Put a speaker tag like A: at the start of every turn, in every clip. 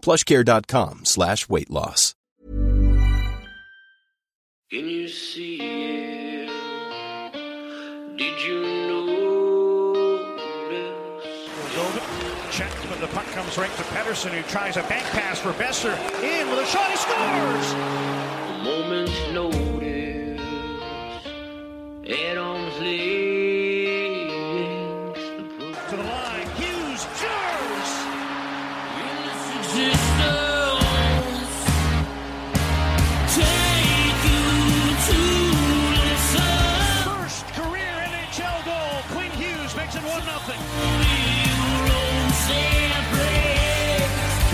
A: plushcare.com slash weight loss.
B: Can you see it? Did you know this?
C: Check when the puck comes right to Pettersson, who tries a bank pass for Boeser. In with a shot, he scores!
B: A moment's notice at arm's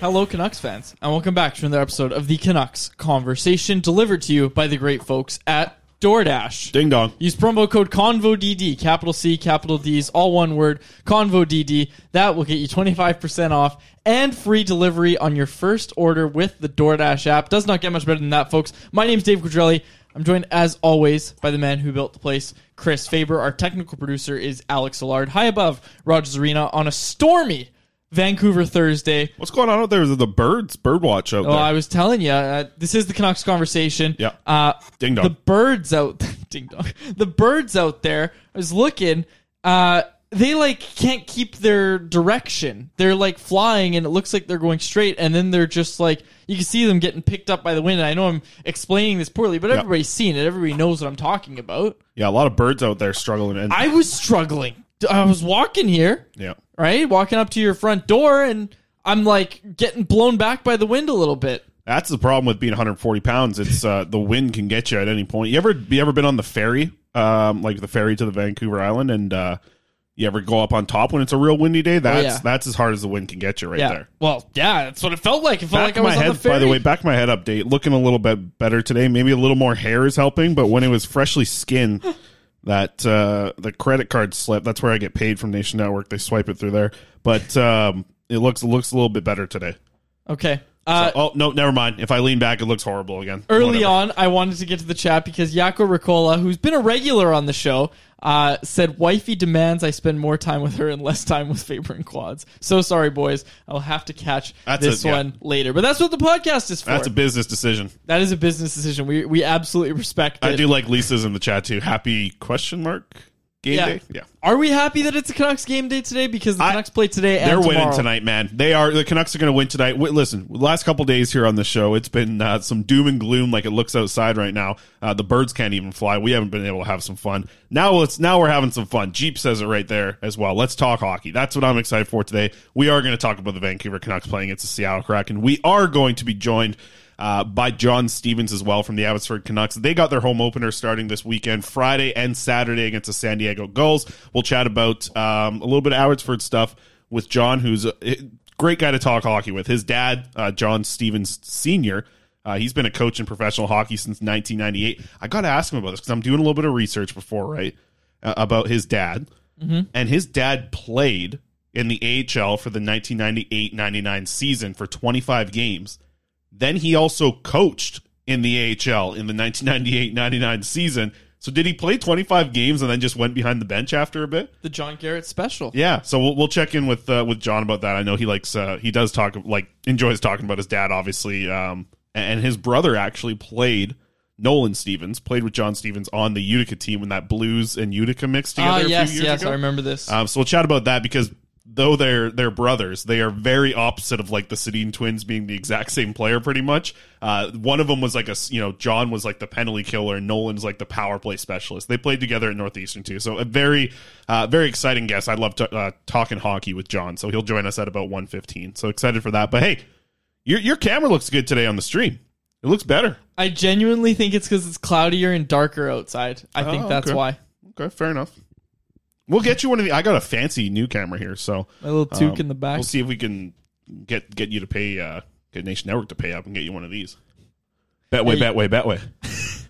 D: Hello, Canucks fans, and welcome back to another episode of the Canucks Conversation, delivered to you by the great folks at DoorDash.
E: Ding dong.
D: Use promo code CONVODD, capital C, capital D's, all one word, CONVODD. That will get you 25% off and free delivery on your first order with the DoorDash app. Does not get much better than that, folks. My name's Dave Quadrelli. I'm joined, as always, by the man who built the place, Chris Faber. Our technical producer is Alex Allard, high above Rogers Arena on a stormy Vancouver Thursday.
E: What's going on out there? The birds, bird watch out there.
D: Oh,
E: there.
D: I was telling you, uh, this is the Canucks conversation.
E: Yeah.
D: Uh,
E: Ding dong.
D: The birds out, ding dong. The birds out there. I was looking. Uh, they like can't keep their direction. They're like flying, and it looks like they're going straight, and then they're just like you can see them getting picked up by the wind. And I know I'm explaining this poorly, but everybody's seen it. Everybody knows what I'm talking about.
E: yeah, a lot of birds out there struggling. And
D: I was struggling. I was walking here
E: yeah,
D: right? Walking up to your front door, and I'm like getting blown back by the wind a little bit.
E: that's the problem with being 140 pounds. It's uh, the wind can get you at any point. You ever you ever been on the ferry, um, like the ferry to the Vancouver Island, and uh, You ever go up on top when it's a real windy day? That's
D: Oh, yeah.
E: that's as hard as the wind can get you right
D: yeah.
E: there.
D: Well, yeah, that's what it felt like. It felt
E: Back
D: like I was
E: my
D: on
E: head,
D: the ferry.
E: by the way, back my head update, looking a little bit better today. Maybe a little more hair is helping, but when it was freshly skinned, that uh, the credit card slip, that's where I get paid from Nation Network. They swipe it through there, but um, it looks it looks a little bit better today.
D: okay. Uh,
E: oh no, never mind. If I lean back, it looks horrible again.
D: Early
E: Whatever.
D: on, I wanted to get to the chat because Yako Ricola, who's been a regular on the show, uh, said wifey demands I spend more time with her and less time with Faber and Quads. So sorry, boys. I'll have to catch
E: That's
D: this
E: a- yeah.
D: one later. But that's what the podcast is for.
E: That's a business decision.
D: that is a business decision. We we absolutely respect it.
E: I do like Lisa's in the chat too. Happy question mark game
D: Yeah.
E: day. Yeah.
D: Are we happy that it's a Canucks game day today? Because the
E: I-
D: Canucks play today and
E: They're
D: tomorrow.
E: winning tonight, man. They are. The Canucks are going to win tonight. Wi- Listen, last couple days here on the show, it's been uh, some doom and gloom, like it looks outside right now. Uh, the birds can't even fly. We haven't been able to have some fun. Now let's. Now we're having some fun. Jeep says it right there as well. Let's talk hockey. That's what I'm excited for today. We are going to talk about the Vancouver Canucks playing against the Seattle Kraken. And we are going to be joined. Uh, by John Stevens as well from the Abbotsford Canucks. They got their home opener starting this weekend, Friday and Saturday against the San Diego Gulls. We'll chat about um, a little bit of Abbotsford stuff with John, who's a great guy to talk hockey with. His dad, uh, John Stevens Sr., uh, he's been a coach in professional hockey since 1998. I got to ask him about this because I'm doing a little bit of research before, right, uh, about his dad. And his dad played in the AHL for the 1998 99 season for 25 games. Then he also coached in the AHL in the 1998 99 season. So did he play 25 games and then just went behind the bench after a bit?
D: The John Garrett special.
E: Yeah, so we'll, we'll check in with uh, with John about that. I know he likes uh, he does talk like enjoys talking about his dad, obviously, um, and his brother actually played. Nolan Stevens played with John Stevens on the Utica team when that Blues and Utica mixed together.
D: Ah,
E: a few
D: yes, yes,
E: ago.
D: I remember this.
E: Um, so we'll chat about that because though they're they're brothers, they are very opposite of like the Sedin twins being the exact same player, pretty much. Uh, one of them was like a you know John was like the penalty killer, and Nolan's like the power play specialist. They played together at Northeastern too, so a very uh, very exciting guest. I love t- uh, talking hockey with John, so he'll join us at about one fifteen. So excited for that. But hey, your your camera looks good today on the stream. It looks better.
D: I genuinely think it's because it's cloudier and darker outside. I think
E: Oh,
D: that's
E: okay.
D: why.
E: Okay, fair enough. We'll get you one of the. I got a fancy new camera here, so
D: My little toque
E: um,
D: in the back.
E: We'll see if we can get get you to pay, uh, get Nation Network to pay up and get you one of these. Betway,
D: Hey.
E: betway, betway.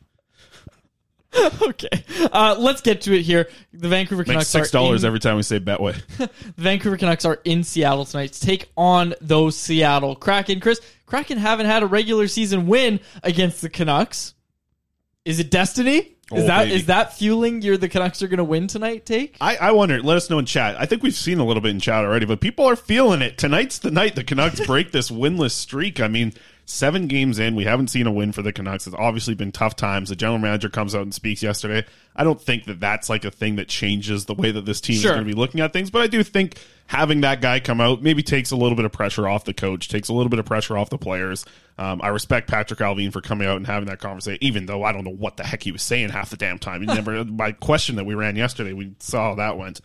D: okay, uh, let's get to it here. The Vancouver
E: Make
D: Canucks
E: six
D: are
E: dollars
D: in-
E: every time we say betway.
D: The Vancouver Canucks are in Seattle tonight to take on those Seattle Kraken. Chris, Kraken haven't had a regular season win against the Canucks. Is it destiny? Is
E: Oh,
D: that
E: baby.
D: is that fueling your the Canucks are going to win tonight? Take
E: I, I wonder. Let us know in chat. I think we've seen a little bit in chat already, but people are feeling it. Tonight's the night the Canucks break this winless streak. I mean, seven games in, we haven't seen a win for the Canucks. It's obviously been tough times. The general manager comes out and speaks yesterday. I don't think that that's like a thing that changes the way that this team
D: Sure.
E: is going to be looking at things, but I do think having that guy come out maybe takes a little bit of pressure off the coach, takes a little bit of pressure off the players. Um, I respect Patrik Allvin for coming out and having that conversation, even though I don't know what the heck he was saying half the damn time. He never, my question that we ran yesterday, we saw how that went.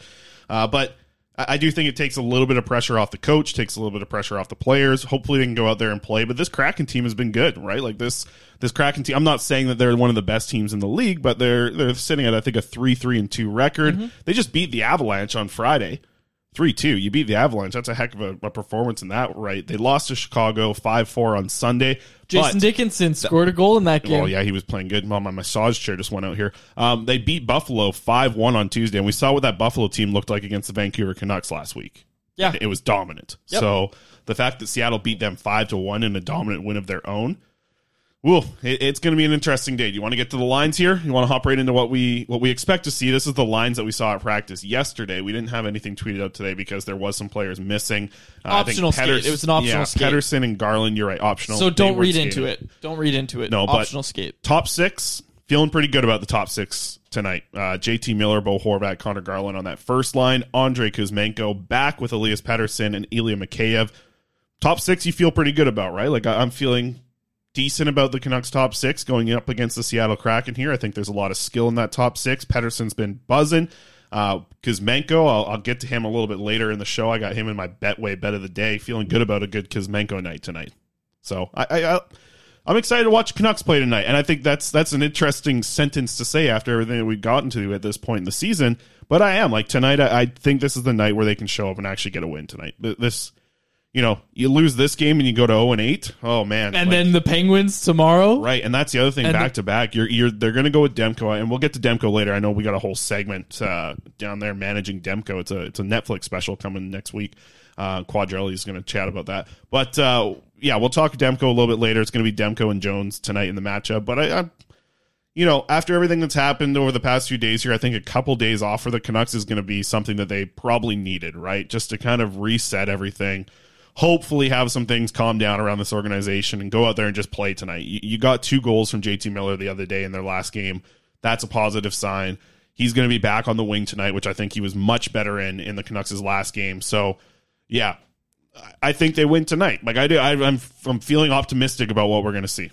E: Uh, but I do think it takes a little bit of pressure off the coach, takes a little bit of pressure off the players. Hopefully, they can go out there and play. But this Kraken team has been good, right? Like this, this Kraken team. I'm not saying that they're one of the best teams in the league, but they're they're sitting at I think a three three and two record. Mm-hmm. They just beat the Avalanche on Friday. Three two. You beat the Avalanche. That's a heck of a, a performance in that, right? They lost to Chicago five four on Sunday.
D: Jason Dickinson scored a goal in that game.
E: well, yeah, he was playing good. My massage chair just went out here. Um, they beat Buffalo 5 1 on Tuesday, and we saw what that Buffalo team looked like against the Vancouver Canucks last week.
D: Yeah.
E: It was dominant.
D: Yep.
E: So the fact that Seattle beat them 5 to 1 in a dominant win of their own. Well, it, it's going to be an interesting day. Do you want to get to the lines here? You want to hop right into what we what we expect to see? This is the lines that we saw at practice yesterday. We didn't have anything tweeted out today because there was some players missing. Uh,
D: Optional skate.
E: Petters-
D: It was an optional
E: yeah,
D: skate.
E: Pettersson and Garland. You're right. Optional.
D: so don't read into it. Don't read into it.
E: No, but-
D: optional skate.
E: Top six, feeling pretty good about the top six tonight. Uh, JT Miller, Bo Horvat, Conor Garland on that first line. Andrei Kuzmenko back with Elias Pettersson and Ilya Mikheyev. Top six, you feel pretty good about, right? Like I'm feeling decent about the Canucks top six going up against the Seattle Kraken here. I think there's a lot of skill in that top six. Pettersson's been buzzing. Uh, Kuzmenko, I'll, I'll get to him a little bit later in the show. I got him in my Betway bet of the day. Feeling good about a good Kuzmenko night tonight. So I, I, I I'm excited to watch Canucks play tonight, and I think that's that's an interesting sentence to say after everything that we've gotten to at this point in the season. But I am like tonight. I, I think this is the night where they can show up and actually get a win tonight. This, you know, you lose this game and you go to 0 and 8. Oh man,
D: And
E: like-
D: then the Penguins tomorrow.
E: Right, and that's the other thing.
D: And
E: back
D: the-
E: to back, you're you're they're going to go with Demko, and we'll get to Demko later. I know we got a whole segment uh, down there managing Demko. It's a it's a Netflix special coming next week. Uh, Quadrelli is going to chat about that, but uh, yeah, we'll talk Demko a little bit later. It's going to be Demko and Jones tonight in the matchup. But I, I, you know, after everything that's happened over the past few days here, I think a couple days off for the Canucks is going to be something that they probably needed, right? Just to kind of reset everything hopefully have some things calm down around this organization and go out there and just play tonight. You, you got two goals from JT Miller the other day in their last game. That's a positive sign. He's going to be back on the wing tonight, which I think he was much better in in the Canucks' last game. So, yeah, I- think they win tonight. Like I do, I, I'm I'm feeling optimistic about what we're going to see.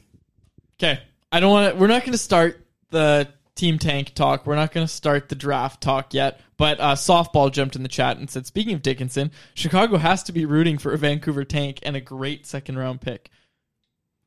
D: Okay. I don't want to. We're not going to start the team tank talk. We're not going to start the draft talk yet. But uh, softball jumped in the chat and said, speaking of Dickinson, Chicago has to be rooting for a Vancouver tank and a great second round pick.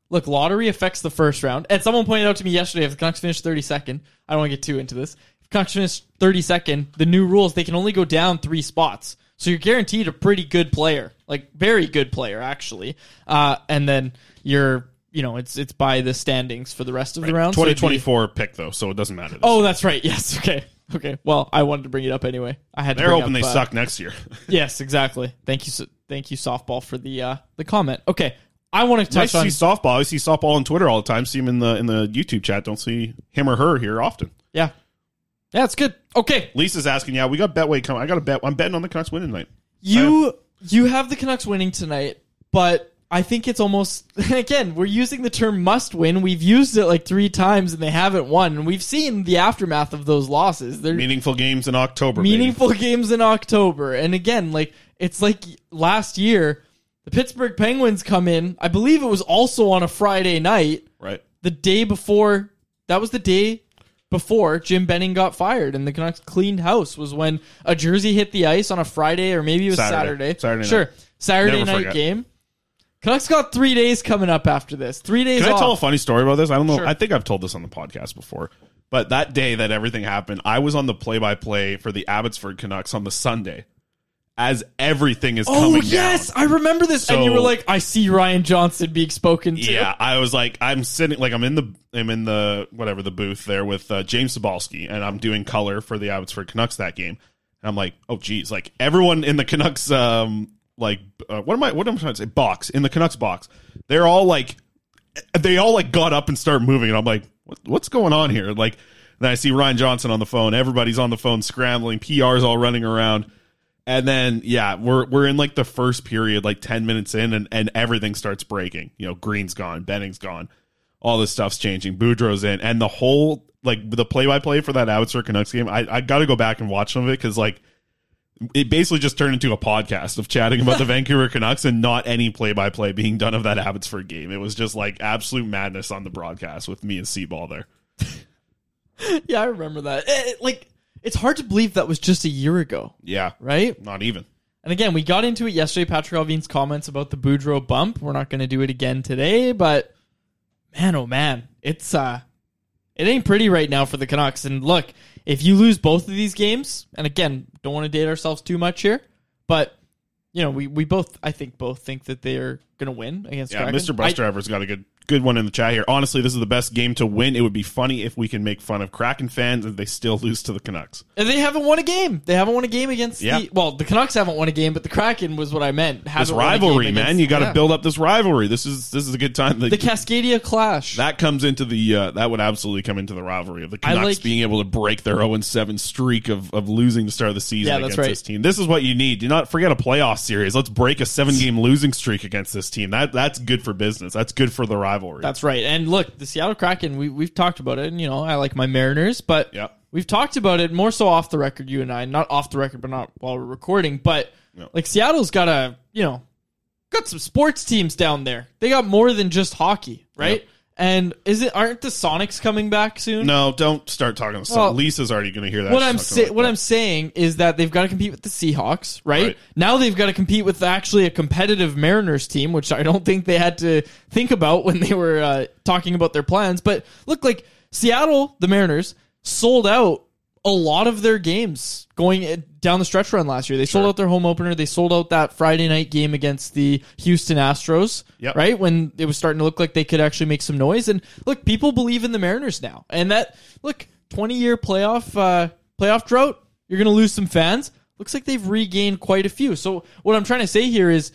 D: Look, lottery affects the first round. And someone pointed out to me yesterday if the Canucks finish 32nd, I don't want to get too into this. If the Canucks finish 32nd, the new rules, they can only go down three spots. So you're guaranteed a pretty good player, like very good player, actually. Uh, and then you're, you know, it's it's by the standings for the rest of the round. It'd be-
E: 2024 pick though, so it doesn't matter.
D: Oh, that's right. Yes. Okay. Okay. Well, I wanted to bring it up anyway. I had.
E: They're hoping
D: up,
E: they
D: uh,
E: suck next year.
D: Yes, exactly. Thank you. Thank you, softball, for the uh, the comment. Okay, I want to touch
E: nice to
D: on.
E: see softball. I see softball on Twitter all the time. See him in the in the YouTube chat. Don't see him or her here often.
D: yeah, yeah, it's good. Okay,
E: Lisa's asking, yeah, we got Betway coming. I got a bet. I'm betting on the Canucks winning tonight.
D: you you have the Canucks winning tonight, but I think it's almost again we're using the term must win. We've used it like three times and they haven't won, and we've seen the aftermath of those losses. They're
E: Meaningful games in October. baby.
D: meaningful games in October. And again, like it's like last year, the Pittsburgh Penguins come in. I believe it was also on a Friday night,
E: right?
D: the day before. That was the day before Jim Benning got fired and the Canucks cleaned house. Was when a jersey hit the ice on a Friday or maybe it was
E: Saturday.
D: Saturday.
E: Saturday
D: sure,
E: night.
D: Saturday
E: Never
D: night
E: forget.
D: game. Canucks got three days coming up after this. Three days.
E: Can I
D: off.
E: tell a funny story about this? I don't know.
D: Sure.
E: I think I've told this on the podcast before. But that day that everything happened, I was on the play-by-play for the Abbotsford Canucks on the Sunday, as everything is
D: Oh
E: coming
D: yes,
E: down.
D: I remember this. and you were like, "I see Ryan Johnson being spoken to."
E: Yeah, I was like, I'm sitting like I'm in the I'm in the whatever the booth there with uh, James Sabalski, and I'm doing color for the Abbotsford Canucks that game. And I'm like, oh geez, like everyone in the Canucks, um, like uh, what am I what am I trying to say? Box in the Canucks box, they're all like, they all like got up and start moving, and I'm like, what, what's going on here? Like, then I see Ryan Johnson on the phone. Everybody's on the phone scrambling. PR's all running around. And then yeah, we're we're in like the first period, like ten minutes in, and, and everything starts breaking. You know, Green's gone, Benning's gone, all this stuff's changing. Boudreau's in, and the whole like the play by play for that Abbotsford Canucks game. I I got to go back and watch some of it because like it basically just turned into a podcast of chatting about the Vancouver Canucks and not any play by play being done of that Abbotsford game. It was just like absolute madness on the broadcast with me and Seaball there.
D: yeah, I remember that. Eh, eh, like, it's hard to believe that was just a year ago,
E: Yeah,
D: right?
E: not even.
D: And again, we got into it yesterday. Patrik Allvin's comments about the Boudreau bump. We're not going to do it again today, but man, oh man, it's uh, it ain't pretty right now for the Canucks. And look, if you lose both of these games, and again, don't want to date ourselves too much here, but you know, we we both, I think, both think that they're going to win against.
E: Yeah,
D: Kraken.
E: Mr. Bus Driver's got a good good one in the chat here. Honestly, this is the best game to win. It would be funny if we can make fun of Kraken fans and they still lose to the Canucks.
D: And they haven't won a game. They haven't won a game against
E: Yeah.
D: the well, the Canucks haven't won a game, but the Kraken was what I meant.
E: This
D: Haven't won a
E: rivalry,
D: against-
E: man. You got to
D: yeah.
E: build up this rivalry. This is this is a good time.
D: the Cascadia Clash.
E: that comes into the uh, that would absolutely come into the rivalry of the Canucks
D: like-
E: being able to break their 0 7 streak of, of losing the start of the season
D: Yeah,
E: against
D: right.
E: this team. This is what you need. Do not forget a playoff series. Let's break a seven game losing streak against this team. That that's good for business. That's good for the rivalry.
D: That's right. And look, the Seattle Kraken, we we've talked about it, and you know, I like my Mariners, but
E: Yeah.
D: we've talked about it more so off the record, you and I. Not off the record, but not while we're recording. But
E: Yeah.
D: like Seattle's got a you know got some sports teams down there. They got more than just hockey, right? And is it aren't the Sonics coming back soon?
E: No, don't start talking. To
D: Well,
E: Lisa's already going to hear that.
D: what
E: She's
D: I'm sa-
E: like
D: what
E: that.
D: I'm saying is that they've got to compete with the Seahawks, right?
E: Right.
D: Now they've got to compete with actually a competitive Mariners team, which I don't think they had to think about when they were uh, talking about their plans. But look, like Seattle, the Mariners sold out a lot of their games going uh, down the stretch run last year. They sold out their home opener. They sold out that Friday night game against the Houston Astros,
E: Yep.
D: right? When it was starting to look like they could actually make some noise. And look, people believe in the Mariners now. And that look, 20 year playoff uh, playoff drought, you're going to lose some fans. Looks like they've regained quite a few. So what I'm trying to say here is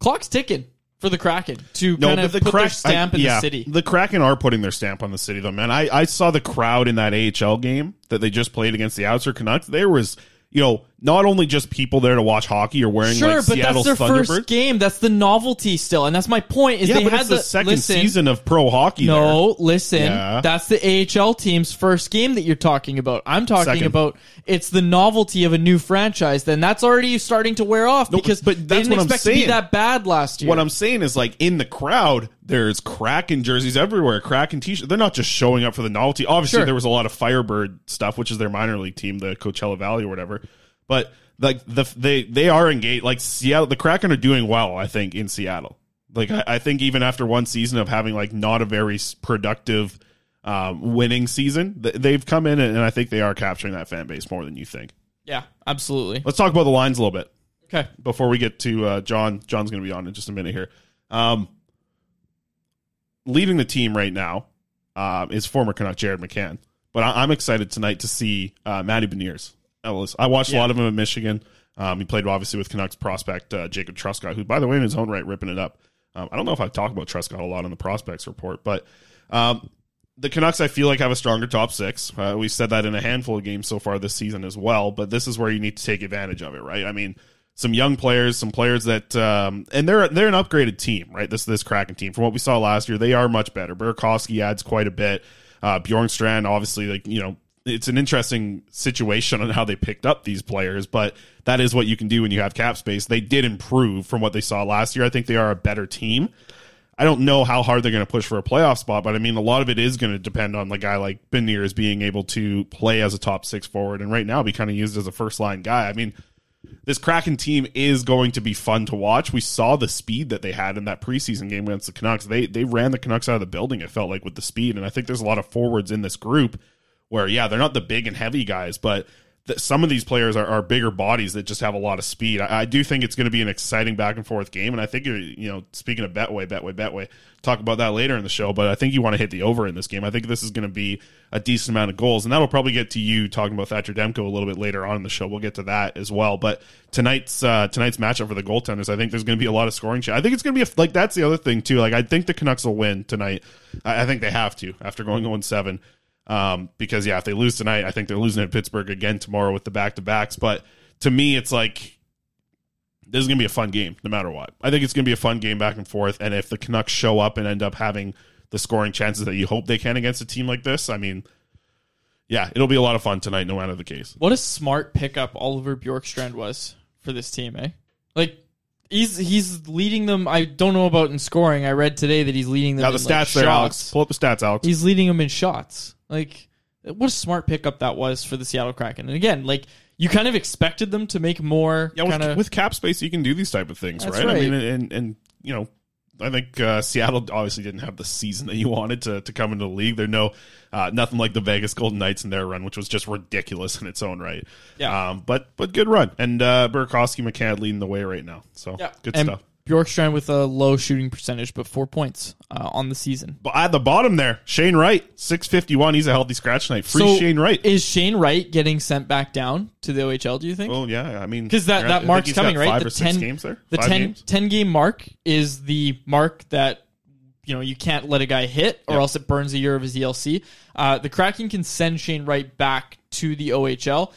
D: clock's ticking for the Kraken to
E: No,
D: kind of
E: the
D: put their stamp
E: I-
D: in
E: yeah,
D: the city.
E: The Kraken are putting their stamp on the city, though, man. I, I saw the crowd in that AHL game that they just played against the Outer Canucks. There was, you know, not only just people there to watch hockey or wearing
D: Sure,
E: like
D: but
E: Seattle's
D: that's their first game. That's the novelty still, and that's my point. Is
E: yeah,
D: they
E: but
D: had
E: it's the, second
D: listen,
E: season of pro hockey.
D: No, listen.
E: Yeah.
D: That's the AHL team's first game that you're talking about. I'm talking
E: Second.
D: about it's the novelty of a new franchise. Then that's already starting to wear off
E: No,
D: because
E: but
D: they didn't
E: what I'm
D: expect to be that bad last year.
E: What I'm saying is, like, in the crowd, there's Kraken jerseys everywhere, Kraken t-shirts. They're not just showing up for the novelty. Obviously,
D: Sure.
E: there was a lot of Firebird stuff, which is their minor league team, the Coachella Valley or whatever. But like the they they are engaged. Like Seattle, the Kraken are doing well. I think in Seattle. Like I, I think even after one season of having like not a very productive um, winning season, th- they've come in and, I think they are capturing that fan base more than you think.
D: yeah, absolutely.
E: Let's talk about the lines a little bit
D: Okay.
E: before we get to uh, John. John's going to be on in just a minute here. Um, leading the team right now uh, is former Canuck Jared McCann, but I- I'm excited tonight to see uh, Matty Beniers. Ellis. I watched a lot of him in Michigan. Um, he played obviously with Canucks prospect uh, Jacob Truscott, who, by the way, in his own right, ripping it up. Um, I don't know if I've talked about Truscott a lot on the prospects report, but um, the Canucks, I feel like, have a stronger top six. Uh, we've said that in a handful of games so far this season as well, but this is where you need to take advantage of it, right? I mean, some young players, some players that, um, and they're they're an upgraded team, right? This this Kraken team from what we saw last year, they are much better. Burakovsky adds quite a bit. Uh, Bjorkstrand, obviously, like you know, it's an interesting situation on how they picked up these players, but that is what you can do when you have cap space. They did improve from what they saw last year. I think they are a better team. I don't know how hard they're going to push for a playoff spot, but I mean, a lot of it is going to depend on the guy like Beniers being able to play as a top six forward, and right now be kind of used as a first line guy. I mean, this Kraken team is going to be fun to watch. We saw the speed that they had in that preseason game against the Canucks. They they ran the Canucks out of the building. It felt like with the speed, and I think there's a lot of forwards in this group where yeah, they're not the big and heavy guys, but some of these players are, are bigger bodies that just have a lot of speed. I, I do think it's going to be an exciting back and forth game, and I think you're, you know, speaking of Betway, Betway, Betway, talk about that later in the show. But I think you want to hit the over in this game. I think this is going to be a decent amount of goals, and that'll probably get to you talking about Thatcher Demko a little bit later on in the show. We'll get to that as well. But tonight's uh, tonight's matchup for the goaltenders, I think there's going to be a lot of scoring. I think it's going to be a, like that's the other thing too. Like I think the Canucks will win tonight. I, I think they have to after going 0 7. Um, because yeah, if they lose tonight, I think they're losing at Pittsburgh again tomorrow with the back to backs. But to me, it's like this is gonna be a fun game, no matter what. I think it's gonna be a fun game back and forth. And if the Canucks show up and end up having the scoring chances that you hope they can against a team like this, I mean, yeah, it'll be a lot of fun tonight, no matter the case.
D: What a smart pickup Oliver Bjorkstrand was for this team, eh? Like he's he's leading them. I don't know about in scoring. I read today that he's leading them.
E: Now the
D: in, like,
E: stats there, Alex. Pull up the stats, Alex.
D: He's leading them in shots. Like what a smart pickup that was for the Seattle Kraken. And again, like you kind of expected them to make more
E: Yeah, with,
D: kind of
E: with cap space, you can do these type of things,
D: That's
E: right? I mean, and and you know, I think uh, Seattle obviously didn't have the season that you wanted to to come into the league. They're no uh, nothing like the Vegas Golden Knights in their run, which was just ridiculous in its own right.
D: Yeah.
E: um, but but good run, and uh, Burakovsky McCann leading the way right now. So
D: yeah.
E: good
D: and
E: stuff.
D: Bjorkstrand with a low shooting percentage, but four points uh, on the season.
E: But at the bottom there, Shane Wright, six fifty one. He's a healthy scratch tonight. Free
D: So,
E: Shane Wright.
D: Is Shane Wright getting sent back down to the OHL? Do you think?
E: Oh yeah, I mean
D: because that, that mark's coming right.
E: Five
D: the
E: or six
D: 10,
E: games there.
D: The
E: Five
D: 10,
E: games?
D: 10 game mark is the mark that you know you can't let a guy hit, or
E: Yep.
D: else it burns a year of his ELC. Uh, the Kraken can send Shane Wright back to the OHL.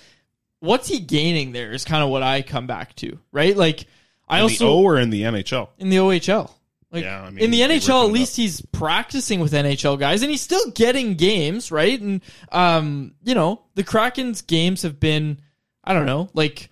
D: What's he gaining there? Is kind of what I come back to, right? Like I
E: in
D: also
E: the O or in the NHL.
D: in the OHL. Like
E: Yeah, I mean,
D: in the NHL, at least he's practicing with NHL guys, and he's still getting games, right? And um, you know, the Kraken's games have been, I don't know, like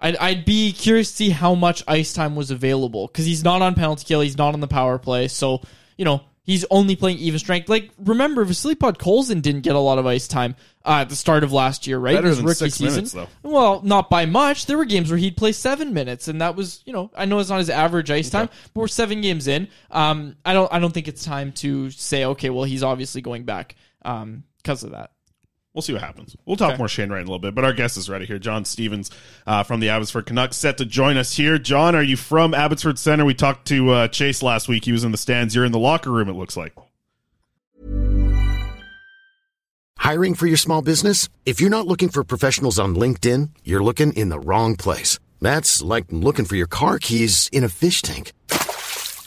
D: I'd I'd be curious to see how much ice time was available because he's not on penalty kill, he's not on the power play, so you know. He's only playing even strength. Like remember, Vasily Podkolzin didn't get a lot of ice time uh, at the start of last year, right?
E: Better
D: His rookie season.
E: minutes.
D: Well, not by much. There were games where he'd play seven minutes, and that was, you know, I know it's not his average ice time, but we're seven games in. Um, I don't, I don't think it's time to say, okay, well, he's obviously going back um, because of that.
E: We'll see what happens. We'll talk
D: Okay.
E: more Shane Wright in a little bit, but our guest is ready here. John Stevens uh, from the Abbotsford Canucks set to join us here. John, are you from Abbotsford Center? We talked to uh, Chase last week. He was in the stands. You're in the locker room, it looks like.
F: Hiring for your small business? If you're not looking for professionals on LinkedIn, you're looking in the wrong place. That's like looking for your car keys in a fish tank.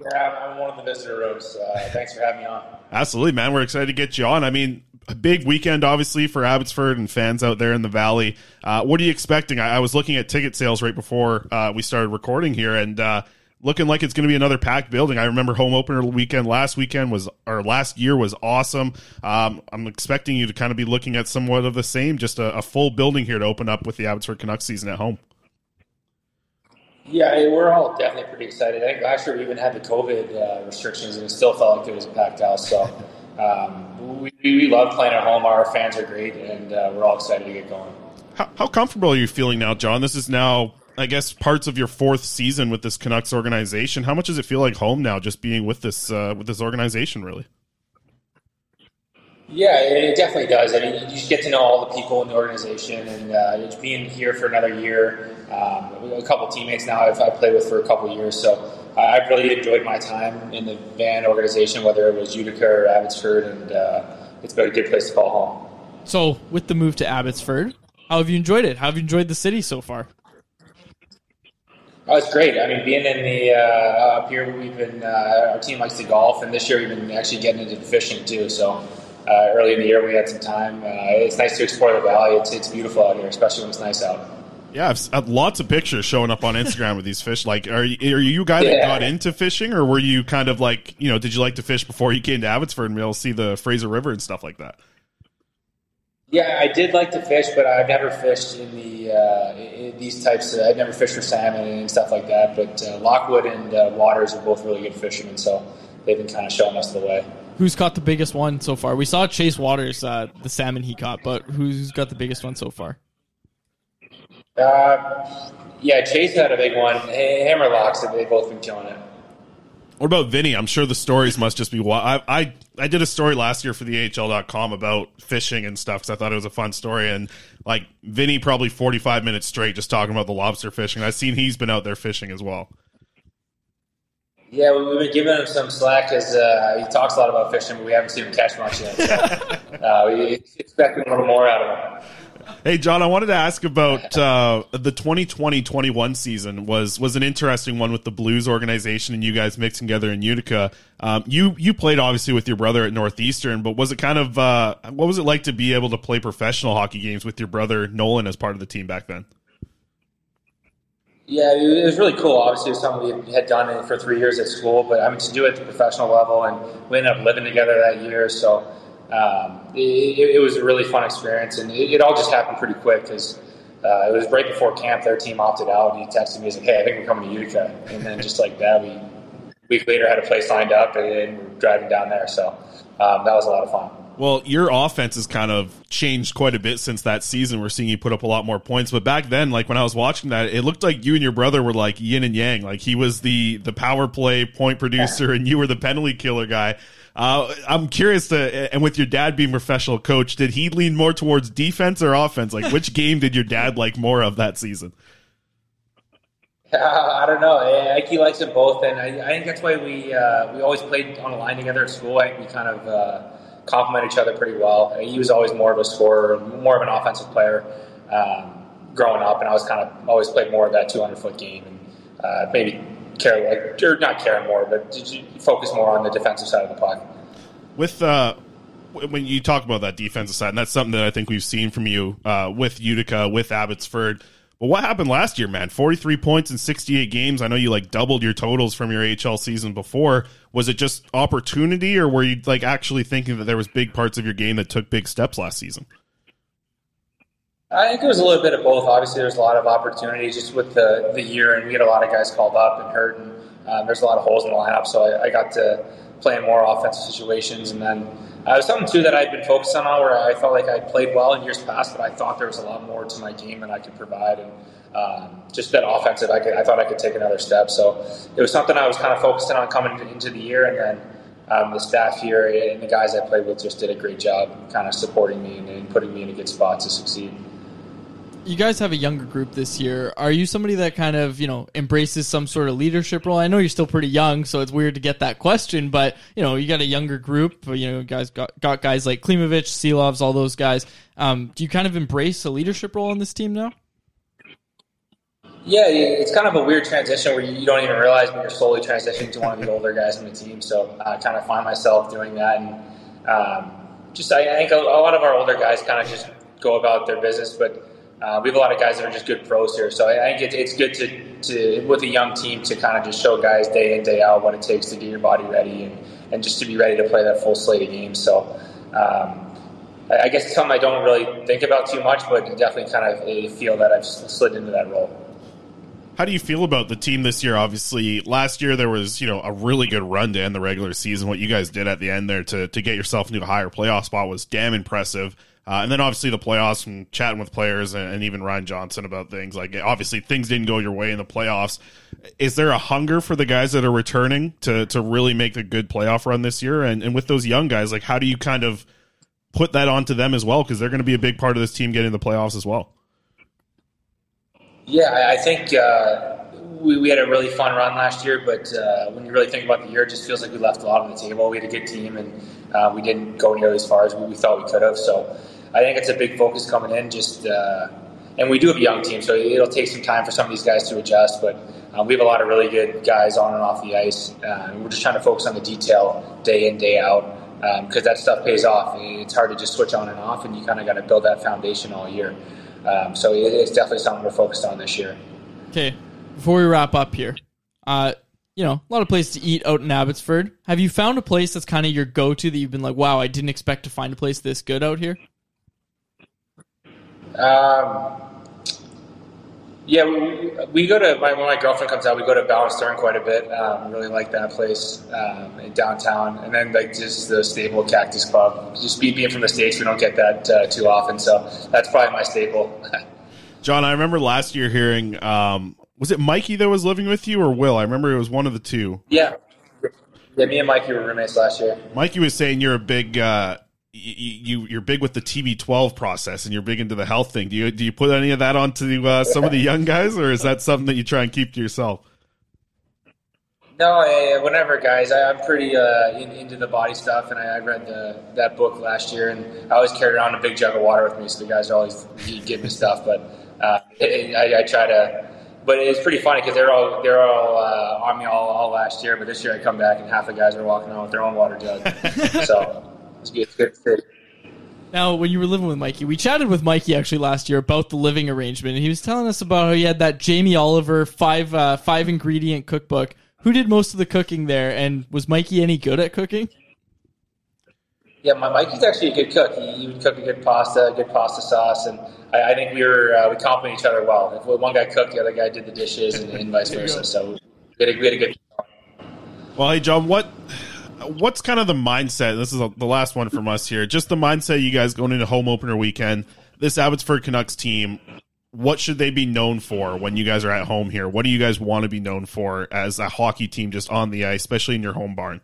G: Yeah, I'm one of the visitor rooms. Uh, thanks for having me on.
E: Absolutely, man. We're excited to get you on. I mean, a big weekend, obviously, for Abbotsford and fans out there in the Valley. Uh, what are you expecting? I, I was looking at ticket sales right before uh, we started recording here, and uh, looking like it's going to be another packed building. I remember home opener weekend last weekend was, or last year was awesome. Um, I'm expecting you to kind of be looking at somewhat of the same, just a, a full building here to open up with the Abbotsford Canucks season at home.
G: Yeah, we're all definitely pretty excited. I think last year we even had the COVID uh, restrictions, and it still felt like it was a packed house. So um, we, we love playing at home. Our fans are great, and uh, we're all excited to get going.
E: How, how comfortable are you feeling now, John? This is now, I guess, parts of your fourth season with this Canucks organization. How much does it feel like home now, just being with this uh, with this organization? Really?
G: Yeah, it definitely does. I mean, you just get to know all the people in the organization, and uh, just being here for another year. Um, a couple teammates now I've, I've played with for a couple years, so I- I've really enjoyed my time in the Van organization, whether it was Utica or Abbotsford, and uh, it's been a good place to call home.
D: So, with the move to Abbotsford, how have you enjoyed it? How have you enjoyed the city so far?
G: Oh, it's great. I mean, being in the uh, up here, we've been uh, our team likes to golf, and this year we've been actually getting into the fishing too. So uh, early in the year, we had some time. Uh, it's nice to explore the valley. It's it's beautiful out here, especially when it's nice out.
E: Yeah, I've s- had lots of pictures showing up on Instagram with these fish. Like, are you, are you a guy that
G: Yeah.
E: got into fishing, or were you kind of like, you know, did you like to fish before you came to Abbotsford and be able to see the Fraser River and stuff like that?
G: Yeah, I did like to fish, but I've never fished in the uh, in these types. Of, I've never fished for salmon and stuff like that. But uh, Lockwood and uh, Waters are both really good fishermen, so they've been kind of showing us the way.
D: Who's caught the biggest one so far? We saw Chase Waters, uh, the salmon he caught, but who's got the biggest one so far?
G: Uh, yeah, Chase had a big one. Hammerlocks, they've both been killing it.
E: What about Vinny? I'm sure the stories must just be wild. I, I I did a story last year for the AHL.com about fishing and stuff because I thought it was a fun story. And like Vinny, probably 45 minutes straight just talking about the lobster fishing. I've seen he's been out there fishing as well.
G: Yeah, we- we've been giving him some slack because uh, he talks a lot about fishing, but we haven't seen him catch much yet. So, uh, we expect a little more out of him.
E: Hey John, I wanted to ask about uh, the 2020-21 season was was an interesting one with the Blues organization and you guys mixing together in Utica. Um, you you played obviously with your brother at Northeastern, but was it kind of uh, what was it like to be able to play professional hockey games with your brother Nolan as part of the team back then?
G: Yeah, it was really cool. Obviously, it was something we had done for three years at school, but I mean, to do it at the professional level, and we ended up living together that year. So um, it, it was a really fun experience, and it, it all just happened pretty quick because uh, it was right before camp. Their team opted out. And he texted me, he's like, "Hey, I think we're coming to Utica." And then just like that, we week later had a place lined up, and, and we're driving down there. So um, that was a lot of fun.
E: Well, your offense has kind of changed quite a bit since that season. We're seeing you put up a lot more points, but back then, like when I was watching that, it looked like you and your brother were like yin and yang. Like he was the the power play point producer, and you were the penalty killer guy. Uh, I'm curious to, and with your dad being professional coach, did he lean more towards defense or offense? Like which game did your dad like more of that season?
G: Uh, I don't know. I think he likes them both, and I, I think that's why we uh, we always played on a line together at school. I we kind of uh, complement each other pretty well. He was always more of a scorer, more of an offensive player um, growing up, and I was kind of always played more of that 200 foot game, and uh, maybe care like or not care more, but did you focus more on the defensive side of the puck.
E: With uh, when you talk about that defensive side, and that's something that I think we've seen from you uh, with Utica, with Abbotsford. But what happened last year, man? 43 points in 68 games. I know you like doubled your totals from your AHL season before. Was it just opportunity or were you like actually thinking that there was big parts of your game that took big steps last season?
G: I think it was a little bit of both. Obviously, there's a lot of opportunities just with the, the year, and we had a lot of guys called up and hurt, and um, there's a lot of holes in the lineup. So I, I got to play in more offensive situations, and then uh, it was something too that I'd been focused on where I felt like I played well in years past, but I thought there was a lot more to my game than I could provide, and um, just that offensive, I, could, I thought I could take another step. So it was something I was kind of focusing on coming into the year, and then um, the staff here and the guys I played with just did a great job, kind of supporting me and, and putting me in a good spot to succeed
D: you guys have a younger group this year. Are you somebody that kind of, you know, embraces some sort of leadership role? I know you're still pretty young, so it's weird to get that question, but, you know, you got a younger group, you know, guys got, got guys like Klimovich, Silovs, all those guys. Um, do you kind of embrace a leadership role on this team now?
G: Yeah, it's kind of a weird transition where you don't even realize when you're slowly transitioning to one of the older guys in the team. So I kind of find myself doing that. And um, just, I think a, a lot of our older guys kind of just go about their business, but uh, we have a lot of guys that are just good pros here, so I, think it, it's good to, to with a young team to kind of just show guys day in day out what it takes to get your body ready and, and just to be ready to play that full slate of games. So um, I, I guess it's something I don't really think about too much, but definitely kind of feel that I've slid into that role.
E: How do you feel about the team this year? Obviously, last year there was you know a really good run to end the regular season. What you guys did at the end there to to get yourself into a higher playoff spot was damn impressive. Uh, and then obviously the playoffs and chatting with players and, and, even Ryan Johnson about things like obviously things didn't go your way in the playoffs. Is there a hunger for the guys that are returning to to really make a good playoff run this year? And and with those young guys, like how do you kind of put that onto them as well? Because they're going to be a big part of this team getting the playoffs as well.
G: Yeah, I think uh, we, we had a really fun run last year, but uh, when you really think about the year, it just feels like we left a lot on the table. We had a good team, and uh, we didn't go nearly as far as we, we thought we could have. So I think it's a big focus coming in. Just uh, and we do have a young team, so it'll take some time for some of these guys to adjust. But um, we have a lot of really good guys on and off the ice. Uh, we're just trying to focus on the detail day in day out because um, that stuff pays off. It's hard to just switch on and off, and you kind of got to build that foundation all year. Um, so it's definitely something we're focused on this year.
D: Okay, before we wrap up here, uh, you know, a lot of places to eat out in Abbotsford. Have you found a place that's kind of your go-to that you've been like, wow, I didn't expect to find a place this good out here?
G: Um, yeah, we, we go to my, when my girlfriend comes out, we go to Balanced quite a bit. Um, really like that place um, in downtown, and then like just the staple Cactus Club. Just be, being from the states, we don't get that uh, too often, so that's probably my staple.
E: John, I remember last year hearing, um, was it Mikey that was living with you or Will? I remember it was one of the two.
G: Yeah, yeah. Me and Mikey were roommates last year.
E: Mikey was saying you're a big. Uh, you, you are big with the TB12 process and you're big into the health thing. Do you do you put any of that onto uh, some of the young guys, or is that something that you try and keep to yourself?
G: No, I, whenever guys, I, am pretty uh, in, into the body stuff, and I, I, read the that book last year, and I always carried around a big jug of water with me, so the guys are always give me stuff. But uh, it, I, I, try to. But it's pretty funny because they're all they're all uh, on me all, all last year, but this year I come back and half the guys are walking around with their own water jug. so it's good. It's good
D: Now, when you were living with Mikey, we chatted with Mikey actually last year about the living arrangement, and he was telling us about how he had that Jamie Oliver five uh, five ingredient cookbook. Who did most of the cooking there, and was Mikey any good at cooking?
G: Yeah, my Mikey's actually a good cook. He, he would cook a good pasta, a good pasta sauce, and I, I think we were uh, we complement each other well. If one guy cooked, the other guy did the dishes, and, and vice versa. So we had a, we had a good.
E: Well, hey John, what what's kind of the mindset? This is the last one from us here. Just the mindset you guys going into home opener weekend. This Abbotsford Canucks team. What should they be known for when you guys are at home here? What do you guys want to be known for as a hockey team just on the ice, especially in your home barn?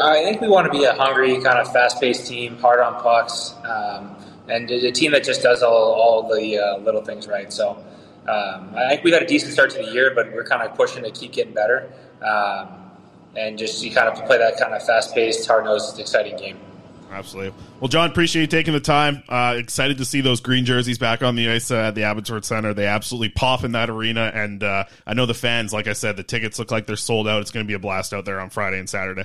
G: I think we want to be a hungry, kind of fast-paced team, hard on pucks, um, and a team that just does all, all the uh, little things right. So um, I think we got a decent start to the year, but we're kind of pushing to keep getting better, um, and just you kind of play that kind of fast-paced, hard-nosed, exciting game.
E: Absolutely. Well, John, appreciate you taking the time. Uh, excited to see those green jerseys back on the ice uh, at the Abbotsford Center. They absolutely pop in that arena, and uh, I know the fans. Like I said, the tickets look like they're sold out. It's going to be a blast out there on Friday and Saturday.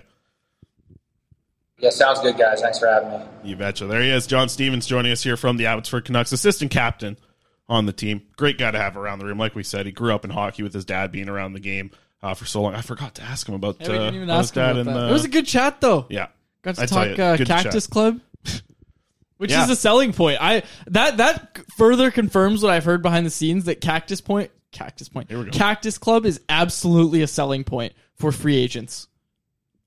G: Yeah, sounds good, guys. Thanks for having me.
E: You betcha. There he is, John Stevens, joining us here from the Abbotsford Canucks, assistant captain on the team. Great guy to have around the room. Like we said, he grew up in hockey with his dad being around the game uh, for so long. I forgot to ask him about.
D: Yeah, we
E: uh,
D: didn't even
E: about his
D: ask him
E: dad
D: about
E: and,
D: that.
E: uh,
D: it was a good chat, though.
E: Yeah,
D: Got to
E: I tell
D: talk
E: you,
D: uh,
E: good
D: Cactus
E: chat.
D: Club, which
E: Yeah.
D: is a selling point. I that that further confirms what I've heard behind the scenes that Cactus Point, Cactus Point,
E: we go.
D: Cactus Club is absolutely a selling point for free agents.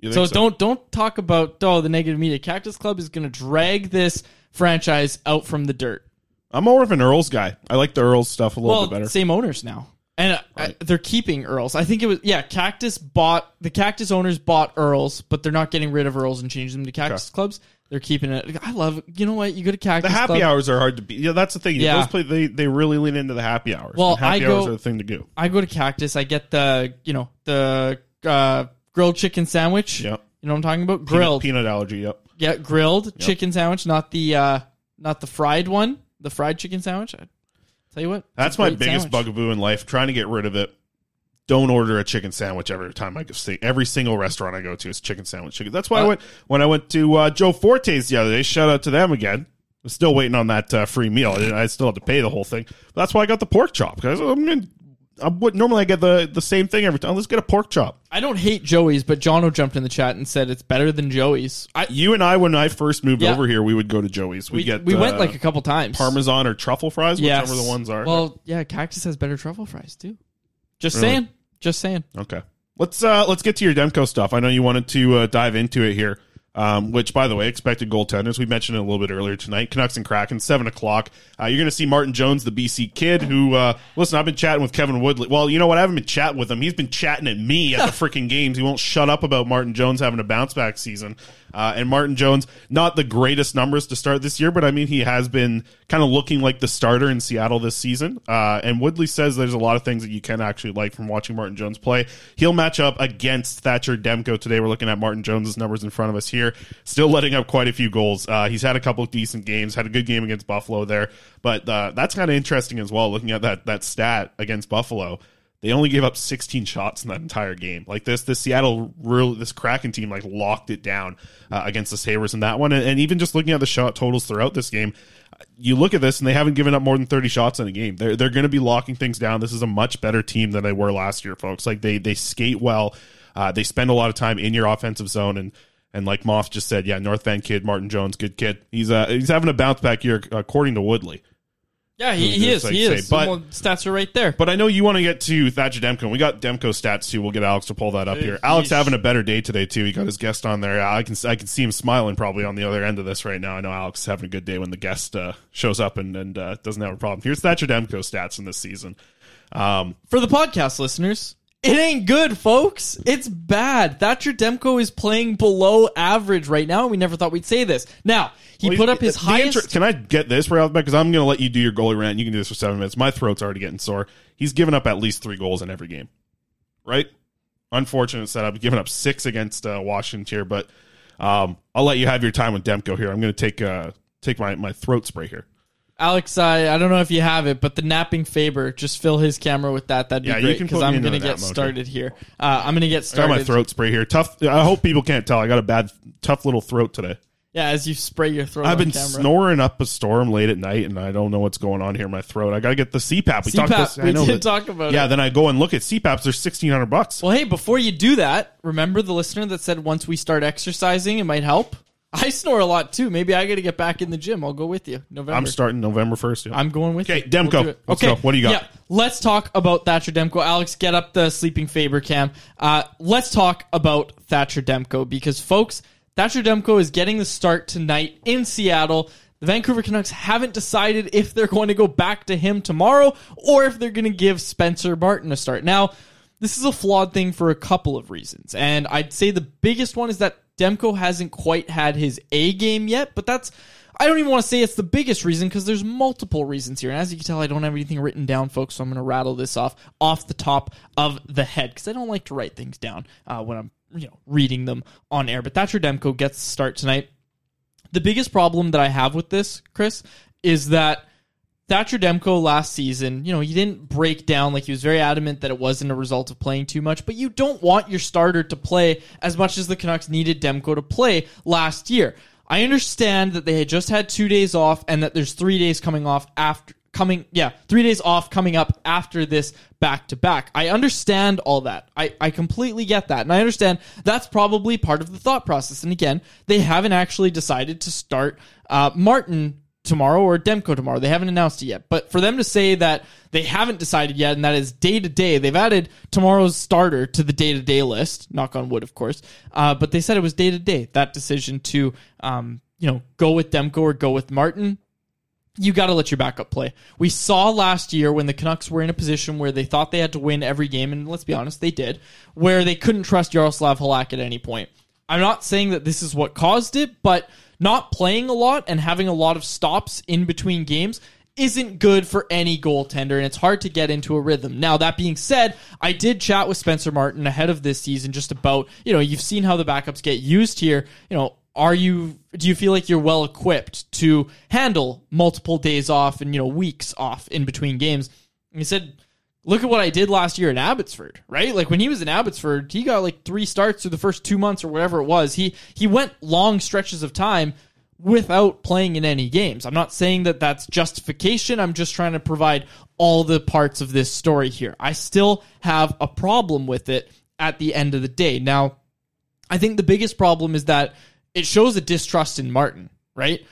E: You
D: So,
E: think so?
D: don't don't talk about oh the negative media. Cactus Club is going to drag this franchise out from the dirt.
E: I'm more of an Earls guy. I like the Earls stuff a little
D: well,
E: bit better.
D: same owners now, and uh, I- they're keeping Earls. I think it was yeah. Cactus bought the Cactus owners bought Earls, but they're not getting rid of Earls and changing them to Cactus clubs. They're keeping it. I love. You know what? You go to Cactus.
E: The happy
D: Club,
E: hours are hard to beat. Yeah, that's the thing.
D: Yeah.
E: Those play, they they really lean into the happy hours.
D: Well,
E: happy
D: I go-
E: hours are the thing to do.
D: I go to Cactus. I get the you know the uh, grilled chicken sandwich.
E: Yep.
D: You know what I'm talking about? Grilled.
E: peanut, allergy. Yep.
D: Yeah, grilled chicken sandwich, not the uh, not the fried one. The fried chicken sandwich. I tell you what,
E: That's my biggest
D: sandwich.
E: bugaboo in life. Trying to get rid of it. Don't order a chicken sandwich every time I go see. Every single restaurant I go to is chicken sandwich. Chicken. That's why I
D: Uh,
E: went when I went to uh, Joe Forte's the other day. Shout out to them again. I'm still waiting on that uh, free meal. I, I still have to pay the whole thing. But that's why I got the pork chop because I'm gonna. I would normally I get the the same thing every time. Let's get a pork chop.
D: I don't hate Joey's, but Jono jumped in the chat and said it's better than Joey's. I,
E: You and I, when I first moved
D: Yeah.
E: over here, we would go to Joey's. We,
D: we
E: get
D: we went
E: uh,
D: like a couple times.
E: Parmesan or truffle fries,
D: Yes.
E: whichever the ones are.
D: Well, yeah, Cactus has better truffle fries too. Just
E: Really?
D: saying. Just saying.
E: Okay. Let's uh let's get to your Demco stuff. I know you wanted to uh, dive into it here. Um, which, by the way, expected goaltenders. We mentioned it a little bit earlier tonight. Canucks and Kraken, seven o'clock. Uh, you're going to see Martin Jones, the BC kid. Who, uh, listen, I've been chatting with Kevin Woodley. Well, you know what? I haven't been chatting with him. He's been chatting at me at the freaking games. He won't shut up about Martin Jones having a bounce back season. Uh, and Martin Jones, not the greatest numbers to start this year, but I mean, he has been kind of looking like the starter in Seattle this season. Uh, and Woodley says there's a lot of things that you can actually like from watching Martin Jones play. He'll match up against Thatcher Demko today. We're looking at Martin Jones's numbers in front of us here. Still letting up quite a few goals. Uh, he's had a couple of decent games, had a good game against Buffalo there. But uh, that's kind of interesting as well, looking at that, that stat against Buffalo they only gave up 16 shots in that entire game. Like this, this Seattle, really, this Kraken team, like locked it down uh, against the Sabres in that one. And, and even just looking at the shot totals throughout this game, you look at this and they haven't given up more than 30 shots in a game. They're they're going to be locking things down. This is a much better team than they were last year, folks. Like they they skate well. Uh, they spend a lot of time in your offensive zone and. And like Moth just said, yeah, North Van kid, Martin Jones, good kid. He's uh, he's having a bounce back year, according to Woodley.
D: Yeah, he, he is.
E: like
D: he is.
E: but-
D: Well, stats are right there.
E: But I know you want to get to Thatcher Demko. We got Demko stats too. We'll get Alex to pull that up here. Alex having a better day today too. He got his guest on there. I can I can see him smiling probably on the other end of this right now. I know Alex is having a good day when the guest uh, shows up and and uh, doesn't have a problem. Here's Thatcher Demko stats in this season. Um,
D: For the podcast listeners, it ain't good, folks. It's bad. Thatcher Demko is playing below average right now. and We never thought we'd say this. Now, he
E: well,
D: put up his
E: the
D: highest.
E: inter- can I get this right off the bat? Because I'm going to let you do your goalie rant. You can do this for seven minutes. My throat's already getting sore. He's given up at least three goals in every game, right? Unfortunate setup. Giving up six against uh, Washington here, but um, I'll let you have your time with Demko here. I'm going to take uh, take my, my throat spray here.
D: Alex, I, I don't know if you have it, but the napping Faber, just fill his camera with that. That'd be
E: Yeah,
D: great because I'm going to get
E: mode,
D: started here. Uh, I'm going to get started.
E: I got my throat spray here. Tough. I hope people can't tell. I got a bad, tough little throat today.
D: Yeah, as you spray your throat.
E: I've been
D: camera.
E: snoring up a storm late at night, and I don't know what's going on here in my throat. I got to get the CPAP. We talked
D: CPAP,
E: about.
D: we
E: I know
D: did
E: that-
D: talk about
E: Yeah,
D: it.
E: then I go and look at CPAPs. They're sixteen hundred bucks.
D: Well, hey, before you do that, remember the listener that said once we start exercising, it might help. I snore a lot too. Maybe I got to get back in the gym. I'll go with you. November.
E: I'm starting November first. Yeah.
D: I'm going with you.
E: Okay,
D: you.
E: Demko,
D: do it.
E: let's
D: okay,
E: go. What do you got?
D: Yeah, let's talk about Thatcher Demko. Alex, get up the sleeping Faber cam. Uh, let's talk about Thatcher Demko because, folks, Thatcher Demko is getting the start tonight in Seattle. The Vancouver Canucks haven't decided if they're going to go back to him tomorrow or if they're going to give Spencer Martin a start. Now, this is a flawed thing for a couple of reasons. And I'd say the biggest one is that Demko hasn't quite had his A game yet, but that's I don't even want to say it's the biggest reason because there's multiple reasons here. And as you can tell, I don't have anything written down, folks, so I'm going to rattle this off off the top of the head because I don't like to write things down uh, when I'm you know reading them on air. But Thatcher Demko gets the start tonight. The biggest problem that I have with this, Chris, is that Thatcher Demko last season, you know, he didn't break down like he was very adamant that it wasn't a result of playing too much, but you don't want your starter to play as much as the Canucks needed Demko to play last year. I understand that they had just had 2 days off and that there's 3 days coming off after coming yeah, 3 days off coming up after this back to back. I understand all that. I I completely get that. And I understand that's probably part of the thought process. And again, they haven't actually decided to start uh, Martin tomorrow or Demko tomorrow. They haven't announced it yet. But for them to say that they haven't decided yet and that is day to day, they've added tomorrow's starter to the day to day list. Knock on wood, of course. Uh, but they said it was day to day. That decision to, um, you know, go with Demko or go with Martin. You got to let your backup play. We saw last year when the Canucks were in a position where they thought they had to win every game, and let's be honest, they did, where they couldn't trust Yaroslav Halak at any point. I'm not saying that this is what caused it, but not playing a lot and having a lot of stops in between games isn't good for any goaltender, and it's hard to get into a rhythm. Now, that being said, I did chat with Spencer Martin ahead of this season just about, you know, you've seen how the backups get used here. You know, are you do you feel like you're well equipped to handle multiple days off and, you know, weeks off in between games? And he said, look at what I did last year in Abbotsford, right? Like when he was in Abbotsford, he got like three starts through the first two months or whatever it was. He he went long stretches of time without playing in any games. I'm not saying that that's justification. I'm just trying to provide all the parts of this story here. I still have a problem with it at the end of the day. Now, I think the biggest problem is that it shows a distrust in Martin, right?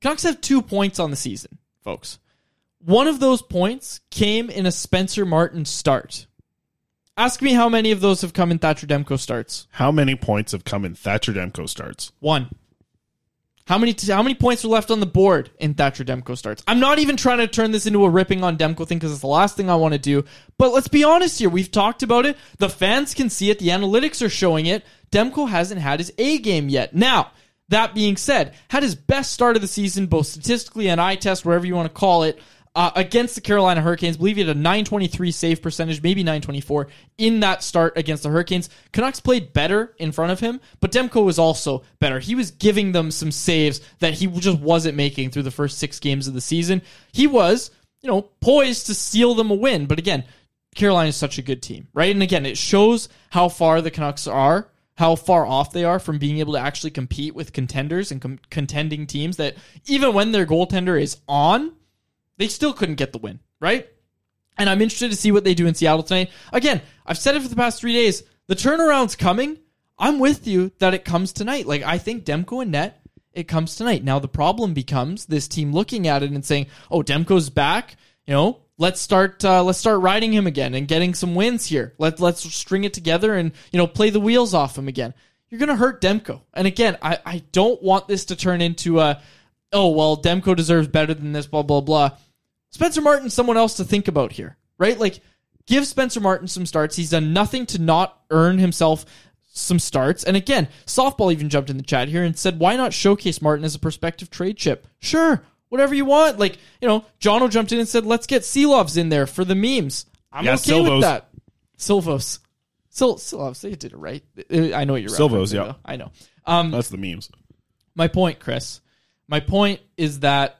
D: Canucks have two points on the season, folks. One of those points came in a Spencer Martin start. Ask me how many of those have come in Thatcher Demko starts.
E: How many points have come in Thatcher Demko starts?
D: One. How many how many points are left on the board in Thatcher Demko starts? I'm not even trying to turn this into a ripping on Demko thing because it's the last thing I want to do. But let's be honest here. We've talked about it. The fans can see it. The analytics are showing it. Demko hasn't had his A game yet. Now, that being said, had his best start of the season, both statistically and eye test, wherever you want to call it, uh, against the Carolina Hurricanes. believe he had a 923 save percentage, maybe 924 in that start against the Hurricanes. Canucks played better in front of him, but Demko was also better. He was giving them some saves that he just wasn't making through the first six games of the season. He was, you know, poised to steal them a win, but again, Carolina is such a good team, right? And again, it shows how far the Canucks are, how far off they are from being able to actually compete with contenders and com- contending teams that even when their goaltender is on, they still couldn't get the win, right? And I'm interested to see what they do in Seattle tonight. Again, I've said it for the past three days. The turnaround's coming. I'm with you that it comes tonight. Like, I think Demko and Net, it comes tonight. Now, the problem becomes this team looking at it and saying, oh, Demko's back. You know, let's start, uh, let's start riding him again and getting some wins here. Let, let's string it together and, you know, play the wheels off him again. You're going to hurt Demko. And again, I, I don't want this to turn into a, oh, well, Demko deserves better than this, blah, blah, blah. Spencer Martin's someone else to think about here, right? Like, give Spencer Martin some starts. He's done nothing to not earn himself some starts. And again, softball even jumped in the chat here and said, why not showcase Martin as a prospective trade chip? Sure, whatever you want. Like, you know, Jono jumped in and said, let's get Seelovs in there for the memes. I'm
E: Yeah,
D: okay
E: Silvos.
D: with that. Silvos. Sil- Silovs, they did it right. I know what you're
E: Silvos, yeah.
D: though. I know. Um,
E: That's the memes.
D: my point, Chris. My point is that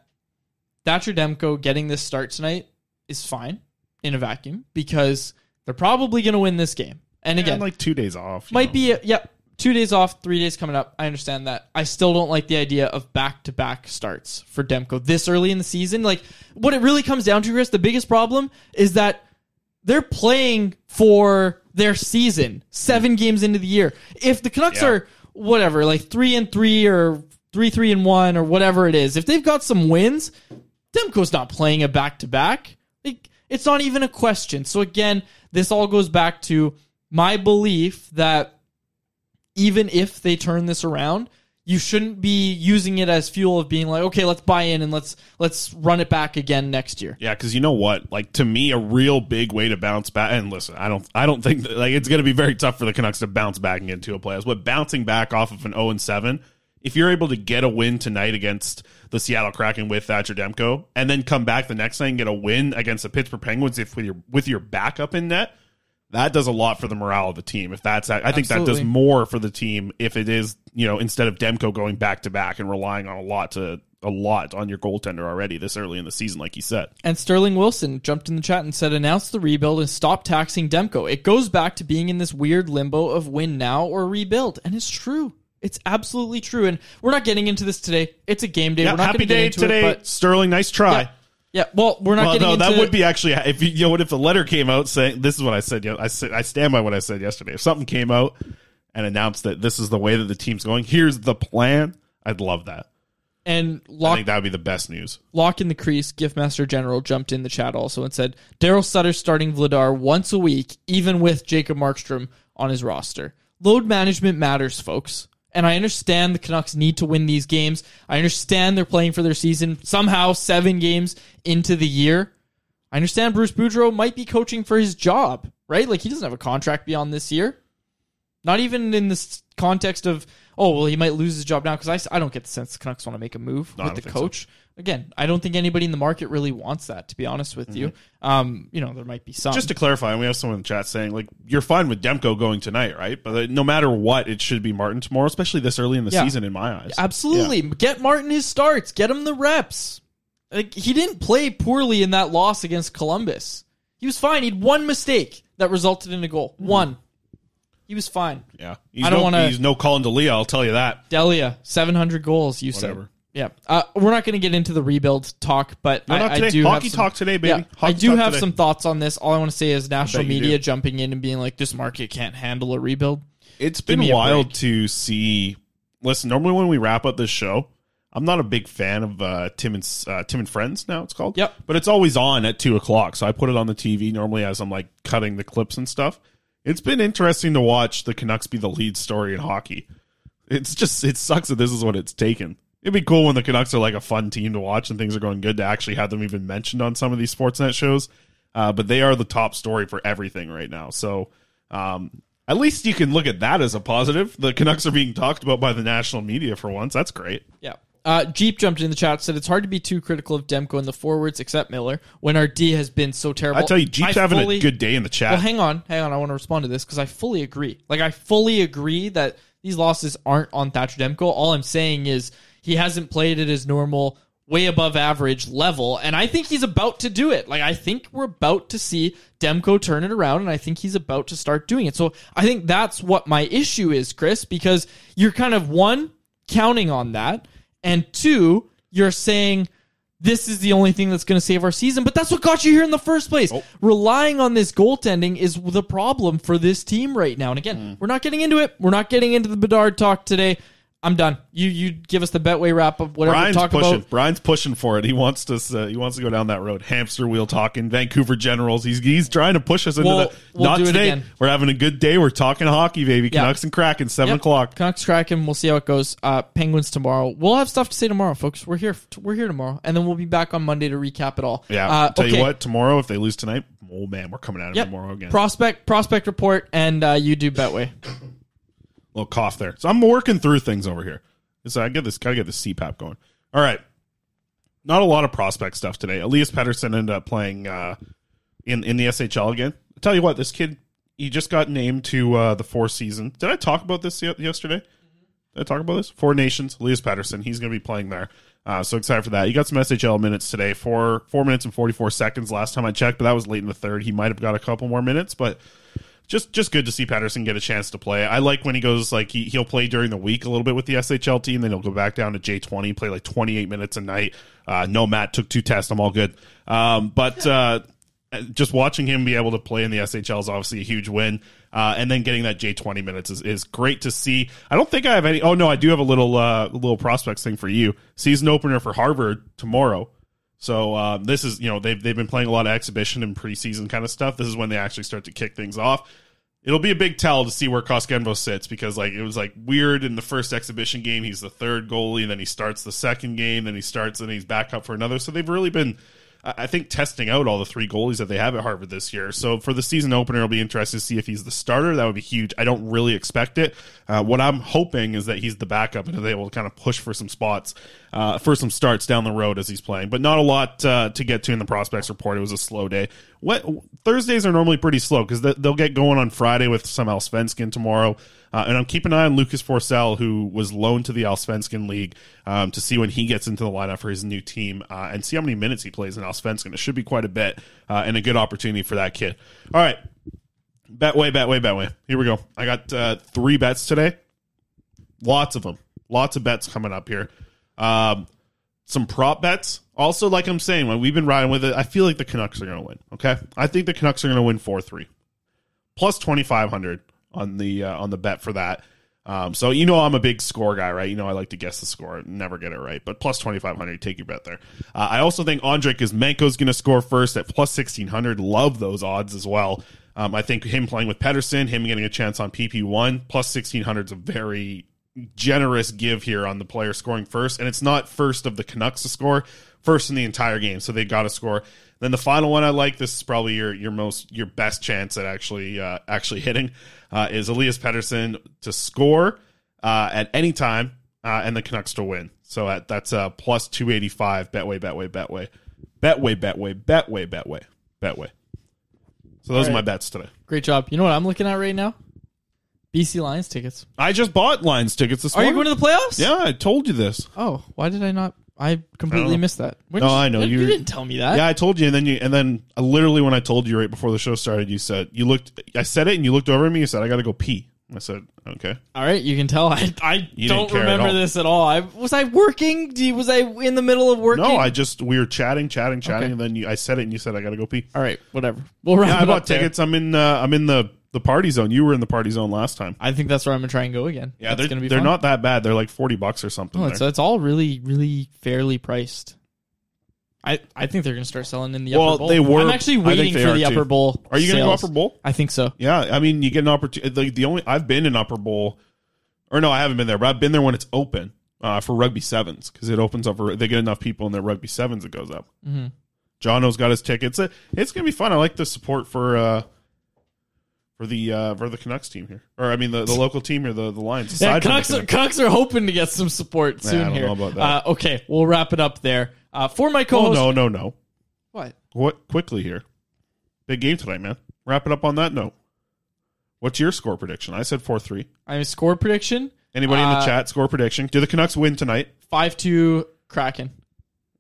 D: Thatcher Demko getting this start tonight is fine in a vacuum because they're probably going to win this game. And again,
E: like two days off.
D: might
E: know.
D: be a, yeah, two days off, three days coming up. I understand that. I still don't like the idea of back to back starts for Demko this early in the season. Like, what it really comes down to, Chris, the biggest problem is that they're playing for their season seven games into the year. If the Canucks
E: Yeah.
D: are whatever, like three and three or three, three and one or whatever it is, if they've got some wins, Demko's not playing a back to back. Like, It's not even a question. So again, this all goes back to my belief that even if they turn this around, you shouldn't be using it as fuel of being like, okay, let's buy in and let's let's run it back again next year.
E: Yeah, because you know what? Like to me, a real big way to bounce back. And listen, I don't, I don't think that, like it's going to be very tough for the Canucks to bounce back and get into a playoffs. But bouncing back off of an zero and seven, if you're able to get a win tonight against the Seattle Kraken with Thatcher Demko, and then come back the next night and get a win against the Pittsburgh Penguins, if with your with your backup in net, that does a lot for the morale of the team. If that's, I think that does more for the team if it is, you know, instead of Demko going back to back and relying on a lot to a lot on your goaltender already this early in the season, like you said.
D: And Sterling Wilson jumped in the chat and said, announce the rebuild and stop taxing Demko. It goes back to being in this weird limbo of win now or rebuild. And it's true. It's absolutely true. And we're not getting into this today. It's a game day.
E: Yeah,
D: we're not
E: happy
D: going to get
E: day
D: into
E: today,
D: it. But
E: Sterling. Nice try.
D: Yeah. Yeah, well, we're not
E: well,
D: getting
E: no, that would be actually if you, you know what if a letter came out saying this is what I said. ye- I said I stand by what I said yesterday. If something came out and announced that this is the way that the team's going, here's the plan. I'd love that.
D: and lock, I
E: think that would be the best news.
D: Lock in the crease, Giftmaster General jumped in the chat also and said Daryl Sutter starting Vladar once a week, even with Jacob Markstrom on his roster. Load management matters, folks. And I understand the Canucks need to win these games. I understand they're playing for their season somehow seven games into the year. I understand Bruce Boudreau might be coaching for his job, right? Like he doesn't have a contract beyond this year. Not even in this context of, oh, well, he might lose his job now because I, I don't get the sense the Canucks want to make a move
E: No,
D: with the
E: don't so.
D: coach. Again, I don't think anybody in the market really wants that, to be honest with you. Um, you know, there might be some.
E: Mm-hmm. Just to clarify, and we have someone in the chat saying like you're fine with Demko going tonight, right? But uh, no matter what, it should be Martin tomorrow, especially this early in the
D: Yeah.
E: season. In my eyes,
D: Absolutely. Get Martin his starts. Get him the reps. Like he didn't play poorly in that loss against Columbus. He was fine. He'd one mistake that resulted in a goal. One. He was fine.
E: Yeah, he's
D: I don't
E: no,
D: want to.
E: He's no Collin Delia. I'll tell you that.
D: Delia, seven hundred goals. You
E: Whatever.
D: said. Yeah, uh, we're not going to get into the rebuild talk, but
E: No,
D: I, I do
E: Hockey
D: have some,
E: talk today, baby.
D: Yeah, I do have
E: today.
D: some thoughts on this. All I want to say is national media jumping in and being like, "This market can't handle a rebuild."
E: It's
D: Give
E: been wild to see. Listen, normally when we wrap up this show, I'm not a big fan of uh, Tim and uh, Tim and Friends. Now it's called.
D: Yep.
E: But it's always on at two o'clock, so I put it on the TV normally as I'm like cutting the clips and stuff. It's been interesting to watch the Canucks be the lead story in hockey. It's just it sucks that this is what it's taken. It'd be cool when the Canucks are like a fun team to watch and things are going good to actually have them even mentioned on some of these Sportsnet shows. Uh, but they are the top story for everything right now. So um, at least you can look at that as a positive. The Canucks are being talked about by the national media for once. That's great.
D: Yeah. Uh, Jeep jumped in the chat said it's hard to be too critical of Demko and the forwards except Miller when our D has been so terrible.
E: I tell you, Jeep's
D: I
E: having
D: fully-
E: a good day in the chat.
D: Well, hang on, hang on. I want to respond to this because I fully agree. Like, I fully agree that these losses aren't on Thatcher Demko. All I'm saying is he hasn't played at his normal, way above average level, and I think he's about to do it. Like, I think we're about to see Demko turn it around, and I think he's about to start doing it. So I think that's what my issue is, Chris, because you're kind of one counting on that, and two, you're saying this is the only thing that's going to save our season. But that's what got you here in the first place. Oh. Relying on this goaltending is the problem for this team right now. And again, mm. we're not getting into it. We're not getting into the Bedard talk today. I'm done. You you give us the Betway wrap up, whatever
E: Brian's
D: we talk
E: pushing.
D: about.
E: Brian's pushing for it. He wants to. Uh, he wants to go down that road. Hamster wheel talking. Vancouver Generals. He's he's trying to push us into
D: We'll-
E: the.
D: we'll
E: not
D: it
E: today.
D: again.
E: We're having a good day. We're talking hockey, baby.
D: Yeah.
E: Canucks and Kraken. Seven
D: Yep.
E: o'clock.
D: Canucks Kraken. We'll see how it goes. Uh, Penguins tomorrow. We'll have stuff to say tomorrow, folks. We're here. We're here tomorrow, and then we'll be back on Monday to recap it all.
E: Yeah.
D: Uh,
E: tell
D: okay.
E: you what. Tomorrow, if they lose tonight, oh man, we're coming at them
D: Yep.
E: tomorrow again.
D: Prospect prospect report, and uh, you do Betway.
E: Little cough there. So I'm working through things over here. So I get this, gotta get this CPAP going. All right. Not a lot of prospect stuff today. Elias Pettersson ended up playing uh, in in the SHL again. I tell you what, this kid he just got named to uh, the four season. Did I talk about this yesterday? Did I talk about this? Four Nations. Elias Pettersson. He's going to be playing there. Uh, so excited for that. He got some SHL minutes today. Four four minutes and forty four seconds last time I checked, but that was late in the third. He might have got a couple more minutes, but just just good to see Pettersson get a chance to play. I like when he goes like he he'll play during the week a little bit with the SHL team, then he'll go back down to J twenty, play like twenty eight minutes a night. Uh, no, Matt took two tests. I'm all good. Um, but uh, just watching him be able to play in the SHL is obviously a huge win. Uh, and then getting that J twenty minutes is, is great to see. I don't think I have any. Oh no, I do have a little uh, little prospects thing for you. Season opener for Harvard tomorrow. So uh, this is you know they've they've been playing a lot of exhibition and preseason kind of stuff. This is when they actually start to kick things off. It'll be a big tell to see where Koskenvuo sits because like it was like weird in the first exhibition game. He's the third goalie, and then he starts the second game, then he starts and he's back up for another. So they've really been I think testing out all the three goalies that they have at Harvard this year. So for the season opener, it'll be interesting to see if he's the starter. That would be huge. I don't really expect it. Uh, what I'm hoping is that he's the backup and they will kind of push for some spots, uh, for some starts down the road as he's playing. But not a lot uh, to get to in the prospects report. It was a slow day. What Thursdays are normally pretty slow because they'll get going on Friday with some Svenskin tomorrow. Uh, and I'm keeping an eye on Lucas Forsell, who was loaned to the Allsvenskan League, um, to see when he gets into the lineup for his new team uh, and see how many minutes he plays in Allsvenskan. It should be quite a bit uh, and a good opportunity for that kid. All right. Betway, Betway, Betway. Here we go. I got uh, three bets today. Lots of them. Lots of bets coming up here. Um, some prop bets. Also, like I'm saying, when we've been riding with it, I feel like the Canucks are going to win. Okay, I think the Canucks are going to win four three, plus twenty five hundred on the uh, on the bet for that. Um, so you know I'm a big score guy, right? You know I like to guess the score, never get it right, but plus twenty five hundred, take your bet there. Uh, I also think Andrei Kuzmenko's going to score first at plus sixteen hundred. Love those odds as well. Um, I think him playing with Pettersson, him getting a chance on PP one plus sixteen hundred is a very generous give here on the player scoring first, and it's not first of the Canucks to score, first in the entire game, so they got to score. Then the final one I like. This is probably your your most your best chance at actually uh, actually hitting uh, is Elias Pettersson to score uh, at any time uh, and the Canucks to win. So at, that's uh, plus two eighty five. Betway, Betway, Betway, Betway, Betway, Betway, Betway, Betway. So those
D: All
E: are my bets today.
D: Great job. You know what I'm looking at right now? BC Lions tickets.
E: I just bought Lions tickets this
D: Are you
E: morning.
D: going to the playoffs?
E: Yeah, I told you this.
D: Oh, why did I not? I completely
E: know.
D: missed that. When
E: no,
D: did you-
E: I know
D: you,
E: you.
D: didn't tell me that.
E: Yeah, I told you, and then you, and then uh, literally when I told you right before the show started, you said you looked. I said it, and you looked over at me. You said, "I got to go pee." I said, "Okay."
D: All right, you can tell I I
E: You didn't
D: don't
E: care at
D: remember
E: all.
D: this at all. I was I working? Do you- Was I in the middle of working?
E: No, I just we were chatting, chatting, chatting,
D: Okay.
E: and then you, I said it, and you said, "I got to go pee."
D: All right, whatever. We'll wrap
E: yeah, I
D: it
E: bought
D: up there.
E: tickets. I'm in. Uh, I'm in the the party zone. You were in the party zone last time.
D: I think that's where I'm gonna try and go again.
E: Yeah,
D: That's
E: they're
D: gonna be
E: they're
D: fun.
E: not that bad. They're like forty bucks or something.
D: Oh, it's, it's all really, really fairly priced. I, I think they're going to start selling in the
E: Well,
D: upper bowl.
E: they were-
D: I'm actually waiting for the
E: too.
D: upper bowl.
E: Are you gonna go
D: sales.
E: upper bowl?
D: I think so.
E: Yeah, I mean, you get an opportunity. Like the only I've been in Upper Bowl, or no, I haven't been there, but I've been there when it's open uh, for rugby sevens because it opens up. For, they get enough people in their rugby sevens, it goes up.
D: Mhm.
E: Jono's got his tickets. It- It's gonna be fun. I like the support for uh, for the uh, for the Canucks team here, or I mean the, the local team here, the the Lions.
D: Yeah,
E: aside from the
D: Canucks are,
E: Canucks.
D: Canucks are hoping to get some support
E: Yeah,
D: soon
E: I don't
D: here.
E: know about that.
D: Uh, okay, we'll wrap it up there. Uh, for my
E: Oh
D: co-host,
E: no, no, no.
D: What?
E: What quickly here? Big game tonight, man. Wrap it up on that note. What's your score prediction? I said four three.
D: I have a score prediction.
E: Anybody in the
D: Uh,
E: chat score prediction? Do the Canucks win tonight?
D: Five two Kraken.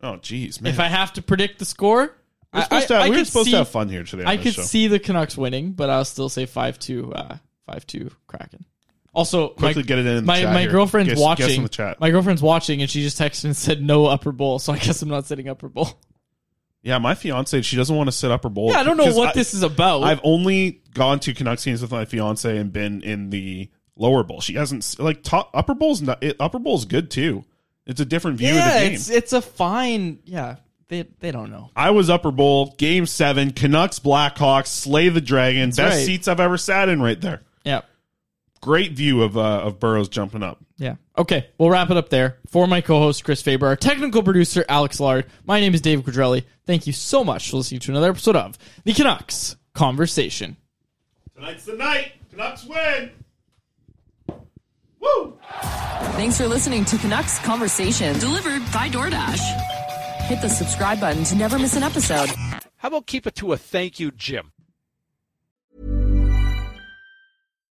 E: Oh, jeez, man.
D: If I have to predict the score,
E: We're
D: I-
E: supposed to have-
D: I
E: we were supposed to have fun here today
D: I could
E: show.
D: see the Canucks winning, but I'll still say five two, uh, five two Kraken. Also,
E: Quickly
D: my,
E: get it in the
D: my
E: chat
D: my
E: here.
D: girlfriend's
E: Guess- guess
D: watching.
E: chat.
D: My girlfriend's watching, and she just texted and said no upper bowl. So I guess I'm not sitting upper bowl.
E: Yeah, my fiance, she doesn't want to sit upper bowl.
D: Yeah, I don't know what
E: I-
D: this is about.
E: I've only gone to Canucks games with my fiance and been in the lower bowl. She hasn't like top upper bowl's not it, upper bowl's good too. It's a different view
D: yeah,
E: of the game.
D: it's it's a fine. Yeah, they they don't know.
E: I was upper bowl game seven, Canucks Blackhawks slay the dragon. Best
D: right.
E: seats I've ever sat in right there.
D: Yeah.
E: Great view of uh, of Burrows jumping up.
D: Yeah. Okay, we'll wrap it up there. For my co-host Chris Faber, our technical producer Alex Lard, my name is Dave Quadrelli. Thank you so much for listening to another episode of the Canucks Conversation.
E: Tonight's the night. Canucks win. Woo!
H: Thanks for listening to Canucks Conversation.
I: Delivered by DoorDash.
H: Hit the subscribe button to never miss an episode.
J: How about keep it to a thank you, Jim?